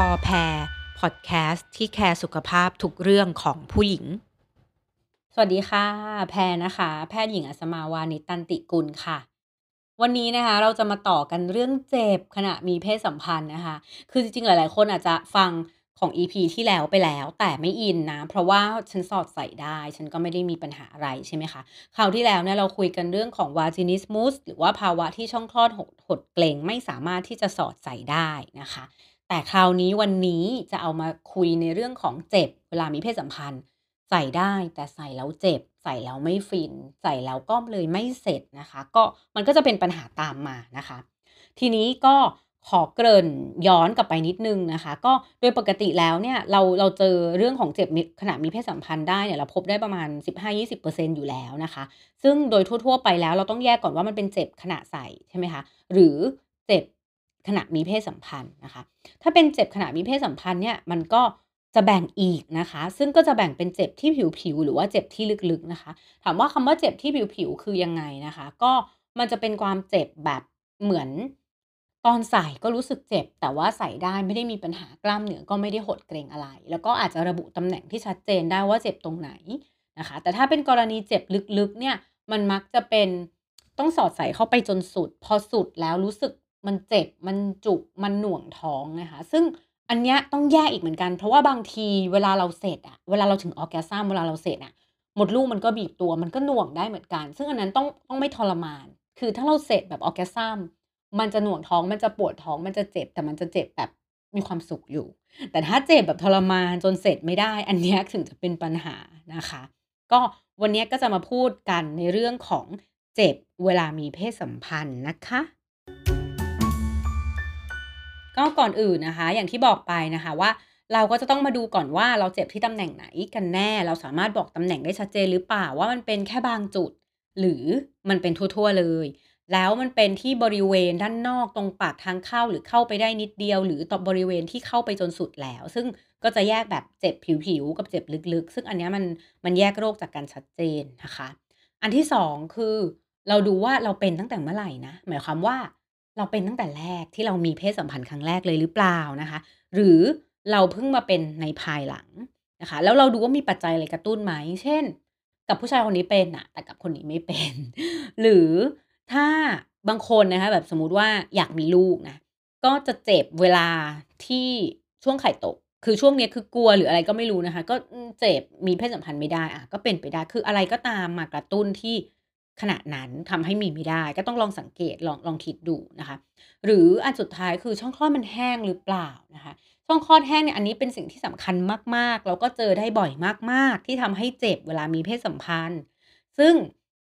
พอแพรพอดแคสต์ที่แคร์สุขภาพทุกเรื่องของผู้หญิง สวัสดีค่ะ แพรนะคะ แพทย์หญิงอัศมาวานิตันติกุลค่ะ วันนี้นะคะเราจะมาต่อกันเรื่องเจ็บขณะมีเพศสัมพันธ์นะคะ คือจริงๆ หลายๆ คนอาจจะฟังของ EP ที่แล้วไปแล้วแต่ไม่อินนะ เพราะว่าฉันสอดใส่ได้ ฉันก็ไม่ได้มีปัญหาอะไรใช่ไหมคะคราวที่แล้วเนี่ยเราคุยกันเรื่องของ vaginismus หรือว่าภาวะที่ช่องคลอดหดหดเกร็งไม่สามารถที่จะสอดใส่ได้นะคะ แต่คราวนี้วันนี้จะเอามาคุยในเรื่องของเจ็บ เวลามีเพศสัมพันธ์ ใส่ได้แต่ใส่แล้วเจ็บ ใส่แล้วไม่ฟิน ใส่แล้วก็เลยไม่เสร็จนะคะ ก็มันก็จะเป็นปัญหาตามมานะคะ ทีนี้ก็ขอเกริ่นย้อนกลับไปนิดนึงนะคะ ก็โดยปกติแล้วเนี่ยเราเราเจอเรื่องของเจ็บขณะมีเพศสัมพันธ์ได้เนี่ยเราพบได้ประมาณ 15-20%อยู่แล้วนะคะ ซึ่งโดยทั่ว ๆ ไปแล้วเราต้องแยกก่อนว่ามันเป็นเจ็บขณะใส่ใช่ไหมคะหรือเจ็บ ขณะมีเพศสัมพันธ์นะคะ ถ้าเป็นเจ็บขณะมีเพศสัมพันธ์เนี่ยมันก็จะแบ่งอีกนะคะ ซึ่งก็จะแบ่งเป็นเจ็บที่ผิวๆหรือว่าเจ็บที่ลึกๆนะคะ ถามว่าคำว่าเจ็บที่ผิวๆคือยังไงนะคะ ก็มันจะเป็นความเจ็บแบบเหมือนตอนใส่ก็รู้สึกเจ็บ แต่ว่าใส่ได้ไม่ได้มีปัญหากล้ามเนื้อก็ไม่ได้หดเกรงอะไร แล้วก็อาจจะระบุตำแหน่งที่ชัดเจนได้ว่าเจ็บตรงไหนนะคะ แต่ถ้าเป็นกรณีเจ็บลึกๆเนี่ยมันมักจะเป็นต้องสอดใส่เข้าไปจนสุด พอสุดแล้วรู้สึก มันเจ็บมันจุกมันหน่วงท้องนะคะ ซึ่งอันเนี้ยต้องแยกอีกเหมือนกัน เพราะว่าบางทีเวลาเราเสร็จอะเวลาเราถึง orgasm เวลาเราเสร็จอะมดลูกมันก็บีบตัวมันก็หน่วงได้เหมือนกัน ซึ่งอันนั้นต้องต้องไม่ทรมาน คือถ้าเราเสร็จแบบ orgasm มันจะหน่วงท้องมันจะปวดท้องมันจะเจ็บ แต่มันจะเจ็บแบบมีความสุขอยู่ แต่ถ้าเจ็บแบบทรมานจนเสร็จไม่ได้ อันนี้ถึงจะเป็นปัญหานะคะ ก็วันนี้ก็จะมาพูดกันในเรื่องของเจ็บเวลามีเพศสัมพันธ์นะคะ ก็ก่อนอื่นนะคะ อย่างที่บอกไปนะคะว่า เราก็จะต้องมาดูก่อนว่าเราเจ็บที่ตำแหน่งไหนกันแน่ เราสามารถบอกตำแหน่งได้ชัดเจนหรือเปล่าว่ามันเป็นแค่บางจุด หรือมันเป็นทั่วๆเลย แล้วมันเป็นที่บริเวณด้านนอกตรงปากทางเข้าหรือเข้าไปได้นิดเดียว หรือต่อบริเวณที่เข้าไปจนสุดแล้ว ซึ่งก็จะแยกแบบเจ็บผิวๆกับเจ็บลึกๆ ซึ่งอันนี้มันมันแยกโรคจากกันชัดเจนนะคะ อันที่สองคือ เราดูว่าเราเป็นตั้งแต่เมื่อไหร่นะหมายความว่า เราเป็นตั้งแต่แรกที่เรามีเพศสัมพันธ์ครั้งแรกเลยหรือเปล่านะคะ หรือเราเพิ่งมาเป็นในภายหลังนะคะ แล้วเราดูว่ามีปัจจัยอะไรกระตุ้นไหมเช่น กับผู้ชายคนนี้เป็นอะแต่กับคนนี้ไม่เป็น หรือถ้าบางคนนะคะแบบสมมุติว่าอยากมีลูกนะก็จะเจ็บเวลาที่ช่วงไข่ตก คือช่วงนี้คือกลัวหรืออะไรก็ไม่รู้นะคะ ก็เจ็บมีเพศสัมพันธ์ไม่ได้อะก็เป็นไปได้คืออะไรก็ตามมากระตุ้นที่ ขณะนั้นทำให้มีไม่ได้ ก็ต้องลองสังเกตลองลองคิดดูนะคะ หรืออันสุดท้ายคือช่องคลอดมันแห้งหรือเปล่านะคะ ช่องคลอดแห้งเนี่ยอันนี้เป็นสิ่งที่สำคัญมากๆแล้วก็เจอได้บ่อยมากๆ ที่ทำให้เจ็บเวลามีเพศสัมพันธ์ ซึ่ง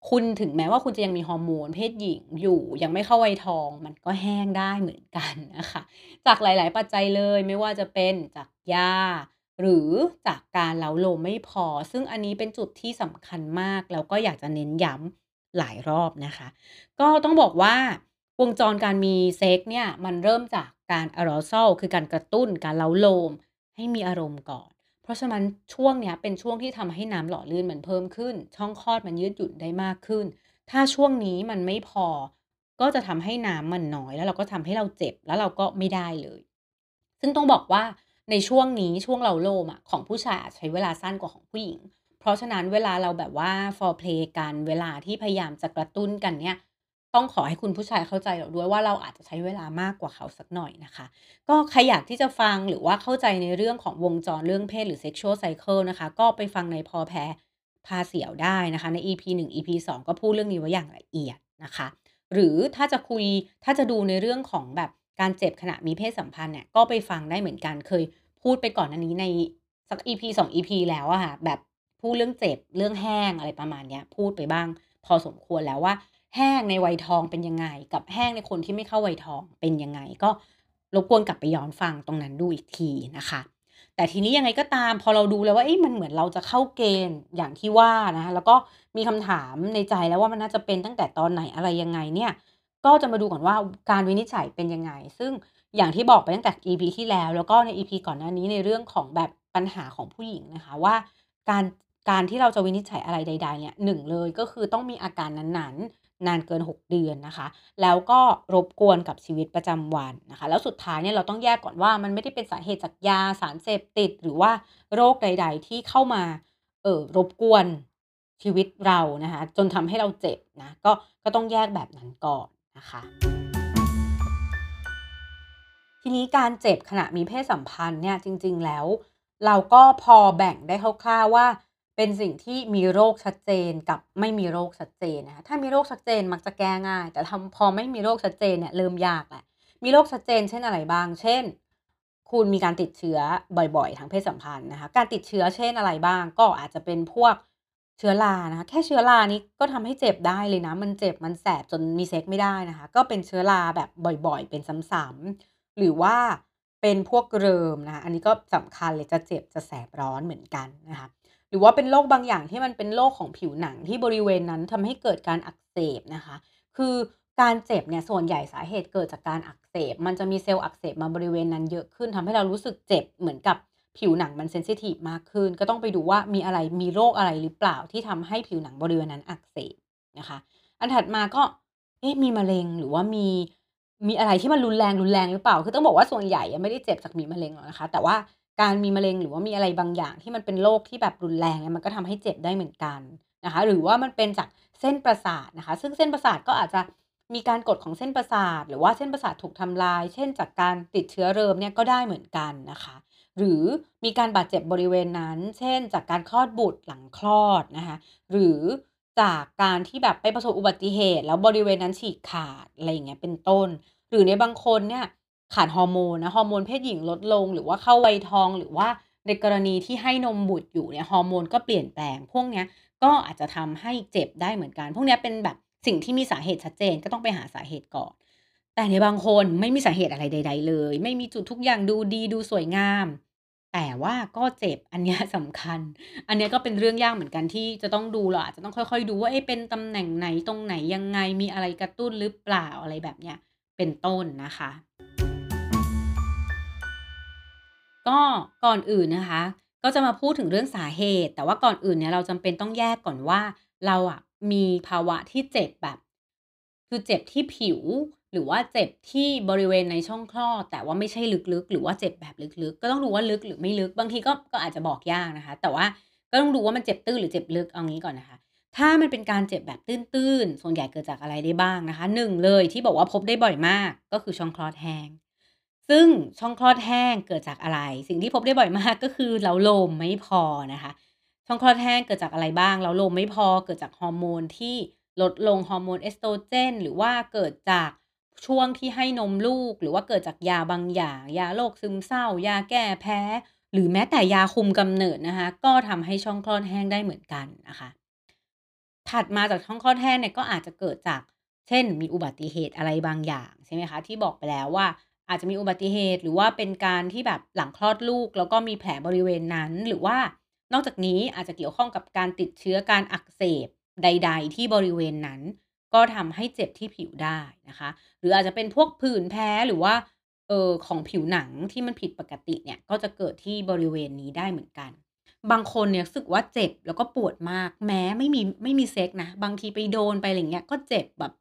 คุณถึงแม้ว่าคุณจะยังมีฮอร์โมนเพศหญิงอยู่ยังไม่เข้าวัยทอง มันก็แห้งได้เหมือนกันนะคะ จากหลาย ๆ ปัจจัยเลยไม่ว่าจะเป็นจากยาหรือจากการเล้าโลมไม่พอ ซึ่งอันนี้เป็นจุดที่สำคัญมาก แล้วก็อยากจะเน้นย้ำ หลายรอบนะคะ ก็ต้องบอกว่าวงจรการมีเซ็กส์เนี่ยมันเริ่มจากการ arousal คือการกระตุ้นการเล้าโลมให้มีอารมณ์ก่อน เพราะฉะนั้นช่วงเนี้ยเป็นช่วงที่ทำให้น้ำหล่อลื่นมันเพิ่มขึ้น ช่องคลอดมันยืดหยุ่นได้มากขึ้น ถ้าช่วงนี้มันไม่พอ ก็จะทำให้น้ำมันน้อย แล้วเราก็ทำให้เราเจ็บแล้วเราก็ไม่ได้เลย ซึ่งต้องบอกว่าในช่วงนี้ช่วงเล้าโลมอะของผู้ชายใช้เวลาสั้นกว่าของผู้หญิง ราะฉะนั้นเวลาเราแบบว่า foreplay กัน เวลาที่พยายามจะกระตุ้นกันเนี่ย ต้องขอให้คุณผู้ชายเข้าใจเราด้วยว่าเราอาจจะใช้เวลามากกว่าเขาสักหน่อยนะคะ ก็ใครอยากที่จะฟังหรือว่าเข้าใจในเรื่องของวงจรเรื่องเพศหรือ sexual cycle นะคะ ก็ไปฟังในพอแพ้พาเสียวได้นะคะ ใน EP 1 EP 2 ก็พูดเรื่องนี้ไว้อย่างละเอียดนะคะ หรือถ้าจะคุยถ้าจะดูในเรื่องของแบบการเจ็บขณะมีเพศสัมพันธ์เนี่ยก็ไปฟังได้เหมือนกันเคยพูดไปก่อนอันนี้ในสัก EP 2 EP แล้วอะค่ะแบบ พูดเรื่องเจ็บเรื่องแห้งอะไรประมาณเนี้ย พูดไปบ้าง พอสมควรแล้วว่า แห้งในวัยทองเป็นยังไง กับแห้งในคนที่ไม่เข้าวัยทองเป็นยังไง ก็รบกวนกลับไปย้อนฟังตรงนั้นดูอีกทีนะคะ แต่ทีนี้ยังไงก็ตามพอเราดูแล้วว่าเอ๊ะมันเหมือนเราจะเข้าเกณฑ์อย่างที่ว่านะคะแล้วก็มีคำถามในใจแล้วว่ามันน่าจะเป็นตั้งแต่ตอนไหนอะไรยังไงเนี่ย ก็จะมาดูก่อนว่าการวินิจฉัยเป็นยังไง ซึ่งอย่างที่บอกไปตั้งแต่ EP ที่แล้ว แล้วก็ใน EP ก่อนหน้านี้ในเรื่องของแบบปัญหาของผู้หญิงนะคะว่า การ การที่เราจะวินิจฉัยอะไรใด ๆ เนี่ยหนึ่งเลยก็คือต้องมีอาการนั้นนานเกิน 6 เดือนนะคะ แล้วก็รบกวนกับชีวิตประจำวันนะคะ แล้วสุดท้ายเนี่ยเราต้องแยกก่อนว่ามันไม่ได้เป็นสาเหตุจากยาสารเสพติด หรือว่าโรคใด ๆ ที่เข้ามาเอ่อรบกวนชีวิตเรานะคะ จนทำให้เราเจ็บนะก็ก็ต้องแยกแบบนั้นก่อนนะคะทีนี้การเจ็บขณะมีเพศสัมพันธ์เนี่ยจริง ๆ แล้ว เราก็พอแบ่งได้คร่าวๆว่า เป็นสิ่งที่มีโรคชัดเจนกับไม่มีโรคชัดเจนนะคะถ้ามีโรคชัดเจนมักจะแก้ง่าย แต่ทำพอไม่มีโรคชัดเจนเนี่ยเริ่มยากแล้วมีโรคชัดเจนเช่นอะไรบ้าง เช่น คุณมีการติดเชื้อบ่อยๆ ทางเพศสัมพันธ์นะคะการติดเชื้อเช่นอะไรบ้าง ก็อาจจะเป็นพวกเชื้อรานะคะแค่เชื้อรานี้ก็ทำให้เจ็บได้เลยนะ มันเจ็บมันแสบจนมีเซ็กส์ไม่ได้นะคะ ก็เป็นเชื้อราแบบบ่อยๆ เป็นซ้ำๆหรือว่าเป็นพวกเริมนะคะอันนี้ก็สำคัญเลยจะเจ็บจะแสบร้อนเหมือนกันนะคะ หรือว่าเป็นโรคบางอย่างที่มันเป็นโรคของผิวหนังที่บริเวณนั้นทำให้เกิดการอักเสบนะคะ คือการเจ็บเนี่ยส่วนใหญ่สาเหตุเกิดจากการอักเสบ มันจะมีเซลล์อักเสบมาบริเวณนั้นเยอะขึ้นทำให้เรารู้สึกเจ็บเหมือนกับผิวหนังมัน sensitive มากขึ้น ก็ต้องไปดูว่ามีอะไรมีโรคอะไรหรือเปล่าที่ทำให้ผิวหนังบริเวณนั้นอักเสบนะคะ อันถัดมาก็เอ๊ะมีมะเร็งหรือว่ามีมีอะไรที่มันรุนแรงรุนแรงหรือเปล่า คือต้องบอกว่าส่วนใหญ่ไม่ได้เจ็บจากมีมะเร็งหรอกนะคะ แต่ว่า การมีมะเร็งหรือว่ามีอะไรบางอย่างที่มันเป็นโรคที่แบบรุนแรงเนี่ยมันก็ทำให้เจ็บได้เหมือนกันนะคะหรือว่ามันเป็นจากเส้นประสาทนะคะ ซึ่งเส้นประสาทก็อาจจะมีการกดของเส้นประสาท หรือว่าเส้นประสาทถูกทำลาย เช่น จากการติดเชื้อเริมเนี่ยก็ได้เหมือนกันนะคะ หรือมีการบาดเจ็บบริเวณนั้น เช่น จากการคลอดบุตรหลังคลอดนะคะหรือจากการที่แบบไปประสบอุบัติเหตุ แล้วบริเวณนั้นฉีกขาดอะไรอย่างเงี้ยเป็นต้น หรือในบางคนเนี่ย ขาดฮอร์โมนนะฮอร์โมนเพศหญิงลดลง หรือว่าเข้าวัยทองหรือว่าในกรณีที่ให้นมบุตรอยู่เนี่ยฮอร์โมนก็เปลี่ยนแปลง พวกเนี้ยก็อาจจะทำให้เจ็บได้เหมือนกัน พวกเนี้ยเป็นแบบสิ่งที่มีสาเหตุชัดเจนก็ต้องไปหาสาเหตุก่อน แต่ในบางคนไม่มีสาเหตุอะไรใด ๆ เลย ไม่มีจุดทุกอย่างดูดีดูสวยงาม แต่ว่าก็เจ็บอันเนี้ยสำคัญ อันเนี้ยก็เป็นเรื่องยากเหมือนกันที่จะต้องดูเราอาจจะต้องค่อย ๆ ดูว่าเอ๊ะเป็นตำแหน่งไหนตรงไหนยังไงมีอะไรกระตุ้นหรือเปล่าอะไรแบบเนี้ยเป็นต้นนะคะ ก็ก่อนอื่นนะคะ ก็จะมาพูดถึงเรื่องสาเหตุ แต่ว่าก่อนอื่นเนี่ยเราจำเป็นต้องแยกก่อนว่าเราอะมีภาวะที่เจ็บแบบ คือเจ็บที่ผิว หรือว่าเจ็บที่บริเวณในช่องคลอดแต่ว่าไม่ใช่ลึกๆ หรือว่าเจ็บแบบลึกๆ ก็ต้องดูว่าลึกหรือไม่ลึกบางทีก็ก็อาจจะบอกยากนะคะ แต่ว่าก็ต้องดูว่ามันเจ็บตื้นหรือเจ็บลึกเอางี้ก่อนนะคะ ถ้ามันเป็นการเจ็บแบบตื้นๆส่วนใหญ่เกิดจากอะไรได้บ้างนะคะ1เลยที่บอกว่าพบได้บ่อยมากก็คือช่องคลอดแห้ง ซึ่งช่องคลอดแห้งเกิดจากอะไร สิ่งที่พบได้บ่อยมากก็คือเล้าลมไม่พอนะคะ ช่องคลอดแห้งเกิดจากอะไรบ้างเล้าลมไม่พอเกิดจากฮอร์โมนที่ลดลงฮอร์โมนเอสโตรเจน หรือว่าเกิดจากช่วงที่ให้นมลูก หรือว่าเกิดจากยาบางอย่าง ยาโรคซึมเศร้า ยาแก้แพ้ หรือแม้แต่ยาคุมกำเนิดนะคะ ก็ทำให้ช่องคลอดแห้งได้เหมือนกันนะคะ ถัดมาจากช่องคลอดแห้งเนี่ยก็อาจจะเกิดจาก เช่น มีอุบัติเหตุอะไรบางอย่างใช่ไหมคะที่บอกไปแล้วว่า อาจจะมีอุบัติเหตุ หรือว่าเป็นการที่แบบหลังคลอดลูก แล้วก็มีแผลบริเวณนั้น หรือว่านอกจากนี้อาจจะเกี่ยวข้องกับการติดเชื้อการอักเสบใด ๆ ที่บริเวณนั้น ก็ทำให้เจ็บที่ผิวได้นะคะ หรืออาจจะเป็นพวกผื่นแพ้หรือว่าเออของผิวหนังที่มันผิดปกติเนี่ยก็จะเกิดที่บริเวณนี้ได้เหมือนกัน บางคนเนี่ยรู้สึกว่าเจ็บแล้วก็ปวดมากแม้ไม่มีไม่มีเซ็กนะ บางทีไปโดนไปอะไรเงี้ยก็เจ็บแบบ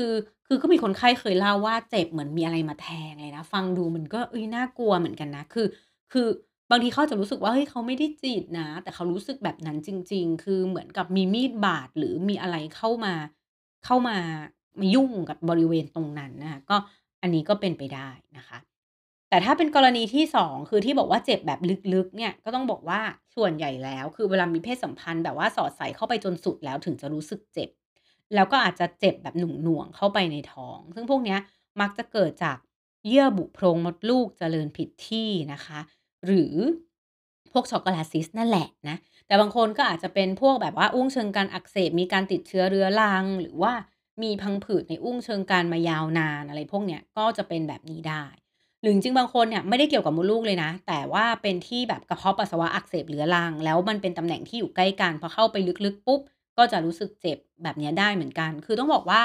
คือ คือก็มีคนไข้เคยเล่าว่าเจ็บเหมือนมีอะไรมาแทงเลยนะ ฟังดูมันก็เฮ้ยน่ากลัวเหมือนกันนะ คือ คือบางทีเขาจะรู้สึกว่าเฮ้ยเขาไม่ได้จีบนะ แต่เขารู้สึกแบบนั้นจริง ๆ คือเหมือนกับมีมีดบาดหรือมีอะไรเข้ามา เข้ามามายุ่งกับบริเวณตรงนั้นนะคะก็อันนี้ก็เป็นไปได้นะคะ แต่ถ้าเป็นกรณีที่2คือที่บอกว่าเจ็บแบบลึกๆ เนี่ยก็ต้องบอกว่าส่วนใหญ่แล้ว คือเวลามีเพศสัมพันธ์แบบว่าสอดใส่เข้าไปจนสุดแล้วถึงจะรู้สึกเจ็บ แล้วก็อาจจะเจ็บแบบหน่วงๆเข้าไปในท้อง ซึ่งพวกนี้มักจะเกิดจากเยื่อบุโพรงมดลูกเจริญผิดที่นะคะ หรือพวก Chocolate Cyst นั่นแหละนะ แต่บางคนก็อาจจะเป็นพวกแบบว่าอุ้งเชิงกรานอักเสบมีการติดเชื้อเรื้อรัง หรือว่ามีพังผืดในอุ้งเชิงกรานมายาวนานอะไรพวกเนี้ยก็จะเป็นแบบนี้ได้ หรือจริงบางคนเนี่ยไม่ได้เกี่ยวกับมดลูกเลยนะ แต่ว่าเป็นที่แบบกระเพาะปัสสาวะอักเสบเรื้อรัง แล้วมันเป็นตำแหน่งที่อยู่ใกล้กันพอเข้าไปลึกๆปุ๊บ ก็จะรู้สึกเจ็บแบบนี้ได้เหมือนกัน คือต้องบอกว่า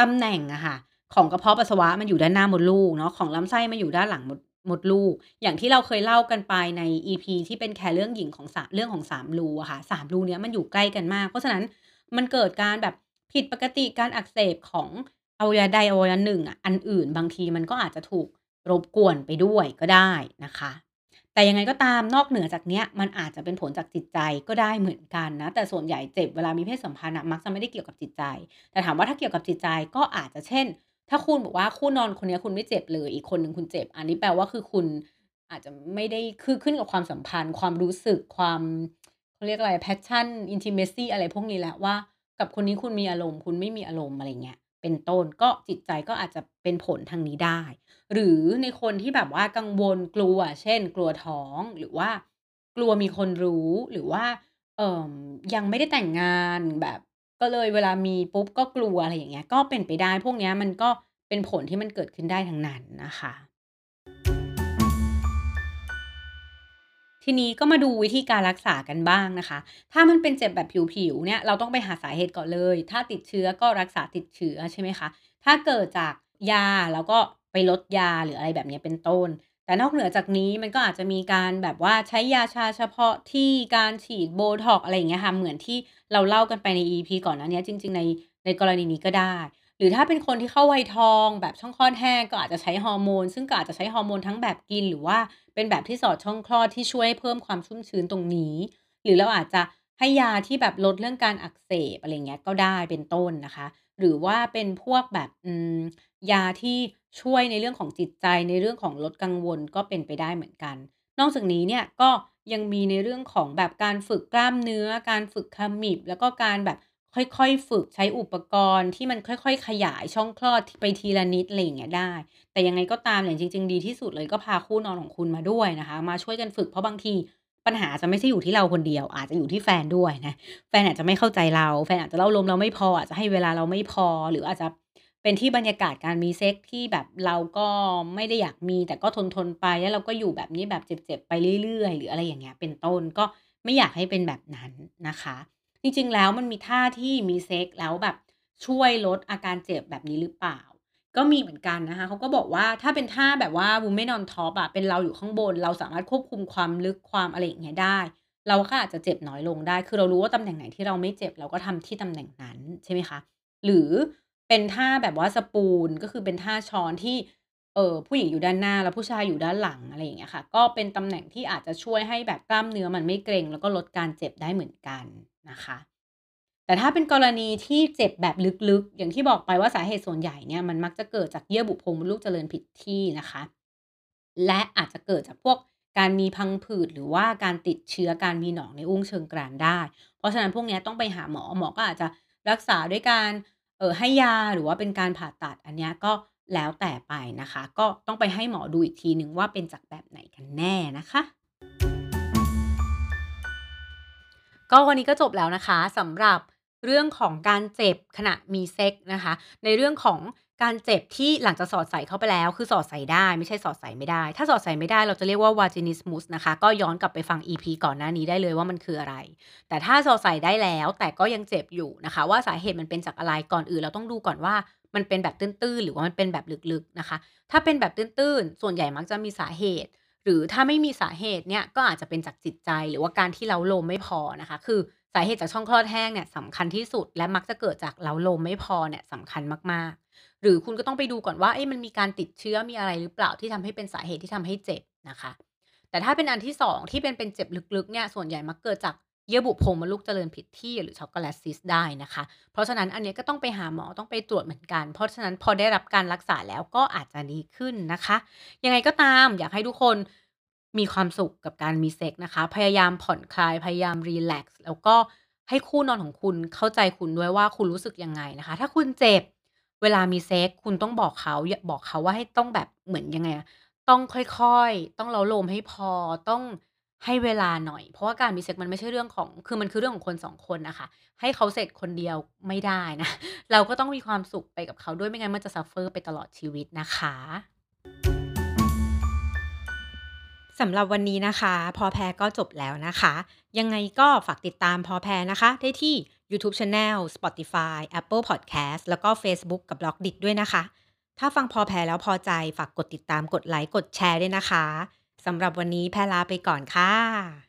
ตำแหน่งอะค่ะของกระเพาะปัสสาวะมันอยู่ด้านหน้ามดลูกเนาะของลำไส้มันอยู่ด้านหลังมดมดลูก อย่างที่เราเคยเล่ากันไปใน EP ที่เป็นแคร์เรื่องหญิงของสาเรื่องของ3รูอะค่ะ3รูเนี้ยมันอยู่ใกล้กันมาก เพราะฉะนั้นมันเกิดการแบบผิดปกติการอักเสบของอวัยวะใดอวัยวะหนึ่งอะอันอื่นบางทีมันก็อาจจะถูกรบกวนไปด้วยก็ได้นะคะ แต่ยังไงก็ตามนอกเหนือจากเนี้ยมันอาจจะเป็นผลจากจิตใจก็ได้เหมือนกันนะ แต่ส่วนใหญ่เจ็บเวลามีเพศสัมพันธ์มักจะไม่ได้เกี่ยวกับจิตใจ แต่ถามว่าถ้าเกี่ยวกับจิตใจก็อาจจะเช่น ถ้าคุณบอกว่าคู่นอนคนนี้คุณไม่เจ็บเลย อีกคนหนึ่งคุณเจ็บ อันนี้แปลว่าคือคุณอาจจะไม่ได้คือขึ้นกับความสัมพันธ์ ความรู้สึกความเขาเรียกอะไร passion intimacy อะไรพวกนี้แหละว่า กับคนนี้คุณมีอารมณ์ คุณไม่มีอารมณ์อะไรเงี้ย เป็นต้น ก็จิตใจก็อาจจะเป็นผลทางนี้ได้ หรือในคนที่แบบว่ากังวลกลัว เช่น กลัวท้องหรือว่า กลัวมีคนรู้หรือว่าเอ่อยังไม่ได้แต่งงานแบบ ก็เลยเวลามีปุ๊บก็กลัวอะไรอย่างเงี้ยก็เป็นไปได้ พวกเนี้ยมันก็เป็นผลที่มันเกิดขึ้นได้ทั้งนั้นนะคะ ทีนี้ก็มาดูวิธีการรักษากันบ้างนะคะ ถ้ามันเป็นเจ็บแบบผิวๆเนี่ยเราต้องไปหาสาเหตุก่อนเลย ถ้าติดเชื้อก็รักษาติดเชื้อใช่ไหมคะ ถ้าเกิดจากยาเราก็ไปลดยาหรืออะไรแบบนี้เป็นต้น แต่นอกเหนือจากนี้มันก็อาจจะมีการแบบว่าใช้ยาชาเฉพาะที่การฉีด Botox อะไรอย่างเงี้ยค่ะ เหมือนที่เราเล่ากันไปใน EP ก่อนน้าเนี้ยจริง ๆ ในในกรณีนี้ก็ได้ หรือถ้าเป็นคนที่เข้าวัยทองแบบช่องคลอดแห้งก็อาจจะใช้ฮอร์โมน ซึ่งก็อาจจะใช้ฮอร์โมนทั้งแบบกิน หรือว่าเป็นแบบที่สอดช่องคลอดที่ช่วยเพิ่มความชุ่มชื้นตรงนี้ หรือเราอาจจะให้ยาที่แบบลดเรื่องการอักเสบอะไรเงี้ยก็ได้เป็นต้นนะคะ หรือว่าเป็นพวกแบบยาที่ช่วยในเรื่องของจิตใจในเรื่องของลดกังวลก็เป็นไปได้เหมือนกัน นอกจากนี้เนี่ยก็ยังมีในเรื่องของแบบการฝึกกล้ามเนื้อ การฝึกขมิบแล้วก็การแบบ ค่อยๆ ฝึกใช้อุปกรณ์ที่มันค่อย ๆ ขยายช่องคลอดไปทีละนิดอะไรอย่างเงี้ยได้ แต่ยังไงก็ตามเนี่ยจริง ๆ ดีที่สุดเลยก็พาคู่นอนของคุณมาด้วยนะคะ มาช่วยกันฝึกเพราะบางทีปัญหาจะไม่ใช่อยู่ที่เราคนเดียว อาจจะอยู่ที่แฟนด้วยนะแฟนอาจจะไม่เข้าใจเรา แฟนอาจจะเล่าลมเราไม่พออาจจะให้เวลาเราไม่พอ หรืออาจจะเป็นที่บรรยากาศการมีเซ็กส์ที่แบบเราก็ไม่ได้อยากมี แต่ก็ทนๆไปแล้วเราก็อยู่แบบนี้แบบเจ็บๆไปเรื่อยๆ หรืออะไรอย่างเงี้ยเป็นต้นก็ไม่อยากให้เป็นแบบนั้นนะคะ จริงๆ แล้วมันมีท่าที่มีเซ็กแล้วแบบช่วยลดอาการเจ็บแบบนี้หรือเปล่า ก็มีเหมือนกันนะคะเขาก็บอกว่าถ้าเป็นท่าแบบว่า Women on top อะเป็นเราอยู่ข้างบน เราสามารถควบคุมความลึกความอะไรอย่างเงี้ยได้ เราก็อาจจะเจ็บน้อยลงได้ คือเรารู้ว่าตำแหน่งไหนที่เราไม่เจ็บเราก็ทำที่ตำแหน่งนั้นใช่ไหมคะ หรือเป็นท่าแบบว่าสปูนก็คือเป็นท่าช้อนที่ เออผู้หญิงอยู่ด้านหน้าแล้วผู้ชายอยู่ด้านหลังอะไรอย่างเงี้ยค่ะ ก็เป็นตำแหน่งที่อาจจะช่วยให้แบบกล้ามเนื้อมันไม่เกร็ง แล้วก็ลดการเจ็บได้เหมือนกันนะคะ แต่ถ้าเป็นกรณีที่เจ็บแบบลึกๆ อย่างที่บอกไปว่าสาเหตุส่วนใหญ่เนี่ยมันมักจะเกิดจากเยื่อบุโพรงมดลูกเจริญผิดที่นะคะ และอาจจะเกิดจากพวกการมีพังผืดหรือว่าการติดเชื้อการมีหนองในอุ้งเชิงกรานได้ เพราะฉะนั้นพวกนี้ต้องไปหาหมอหมอก็อาจจะรักษาด้วยการเอ่อให้ยาหรือว่าเป็นการผ่าตัดอันนี้ก็ แล้วแต่ไปนะคะ ก็ต้องไปให้หมอดูอีกทีหนึ่งว่าเป็นจากแบบไหนกันแน่นะคะก็วันนี้ก็จบแล้วนะคะสำหรับเรื่องของการเจ็บขณะมีเซ็กส์นะคะ ในเรื่องของการเจ็บที่หลังจากสอดใส่เข้าไปแล้ว คือสอดใส่ได้ไม่ใช่สอดใส่ไม่ได้ ถ้าสอดใส่ไม่ได้เราจะเรียกว่า Vaginismus นะคะ ก็ย้อนกลับไปฟัง EP ก่อนหน้านี้ได้เลยว่ามันคืออะไร แต่ถ้าสอดใส่ได้แล้วแต่ก็ยังเจ็บอยู่นะคะ ว่าสาเหตุมันเป็นจากอะไรก่อนอื่นเราต้องดูก่อนว่า มันเป็นแบบตื้นๆ หรือว่ามันเป็นแบบลึกๆนะคะ ถ้าเป็นแบบตื้นๆ ส่วนใหญ่มักจะมีสาเหตุ หรือถ้าไม่มีสาเหตุเนี่ยก็อาจจะเป็นจากจิตใจหรือว่าการที่เล้าลมไม่พอนะคะ คือสาเหตุจากช่องคลอดแห้งเนี่ยสำคัญที่สุด และมักจะเกิดจากเล้าลมไม่พอเนี่ยสำคัญมากๆ หรือคุณก็ต้องไปดูก่อนว่าเอ๊ะมันมีการติดเชื้อมีอะไรหรือเปล่าที่ทำให้เป็นสาเหตุที่ทำให้เจ็บนะคะ แต่ถ้าเป็นอันที่ 2 ที่เป็นเป็นเจ็บลึกๆเนี่ยส่วนใหญ่มักเกิดจาก เยื่อบุโพรงมดลูกเจริญผิดที่หรือ Chocolate Cyst ได้นะคะ เพราะฉะนั้นอันเนี้ยก็ต้องไปหาหมอต้องไปตรวจเหมือนกัน เพราะฉะนั้นพอได้รับการรักษาแล้วก็อาจจะดีขึ้นนะคะ ยังไงก็ตามอยากให้ทุกคนมีความสุขกับการมีเซ็กส์นะคะ พยายามผ่อนคลายพยายาม relax แล้วก็ให้คู่นอนของคุณเข้าใจคุณด้วยว่าคุณรู้สึกยังไงนะคะ ถ้าคุณเจ็บเวลามีเซ็กส์คุณต้องบอกเขาบอกเขาว่าให้ต้องแบบเหมือนยังไง ต้องค่อยๆ ต้องเล้าโลมให้พอต้อง ให้เวลาหน่อย เพราะว่าการมีเซ็กส์มันไม่ใช่เรื่องของ คือมันคือเรื่องของคน2คนนะคะ ให้เขาเสร็จคนเดียวไม่ได้นะ เราก็ต้องมีความสุขไปกับเขาด้วยไม่งั้นมันจะ suffer ไปตลอดชีวิตนะคะสำหรับวันนี้นะคะ พอแพรก็จบแล้วนะคะ ยังไงก็ฝากติดตามพอแพรนะคะ ได้ที่ยูทูบ Channel Spotify Apple Podcast แล้วก็เฟซบุ๊กกับ Blockdit ด้วยนะคะ ถ้าฟังพอแพรแล้วพอใจฝากกดติดตามกดไลก์กดแชร์ด้วยนะคะ สำหรับวันนี้แพรลาไปก่อนค่ะ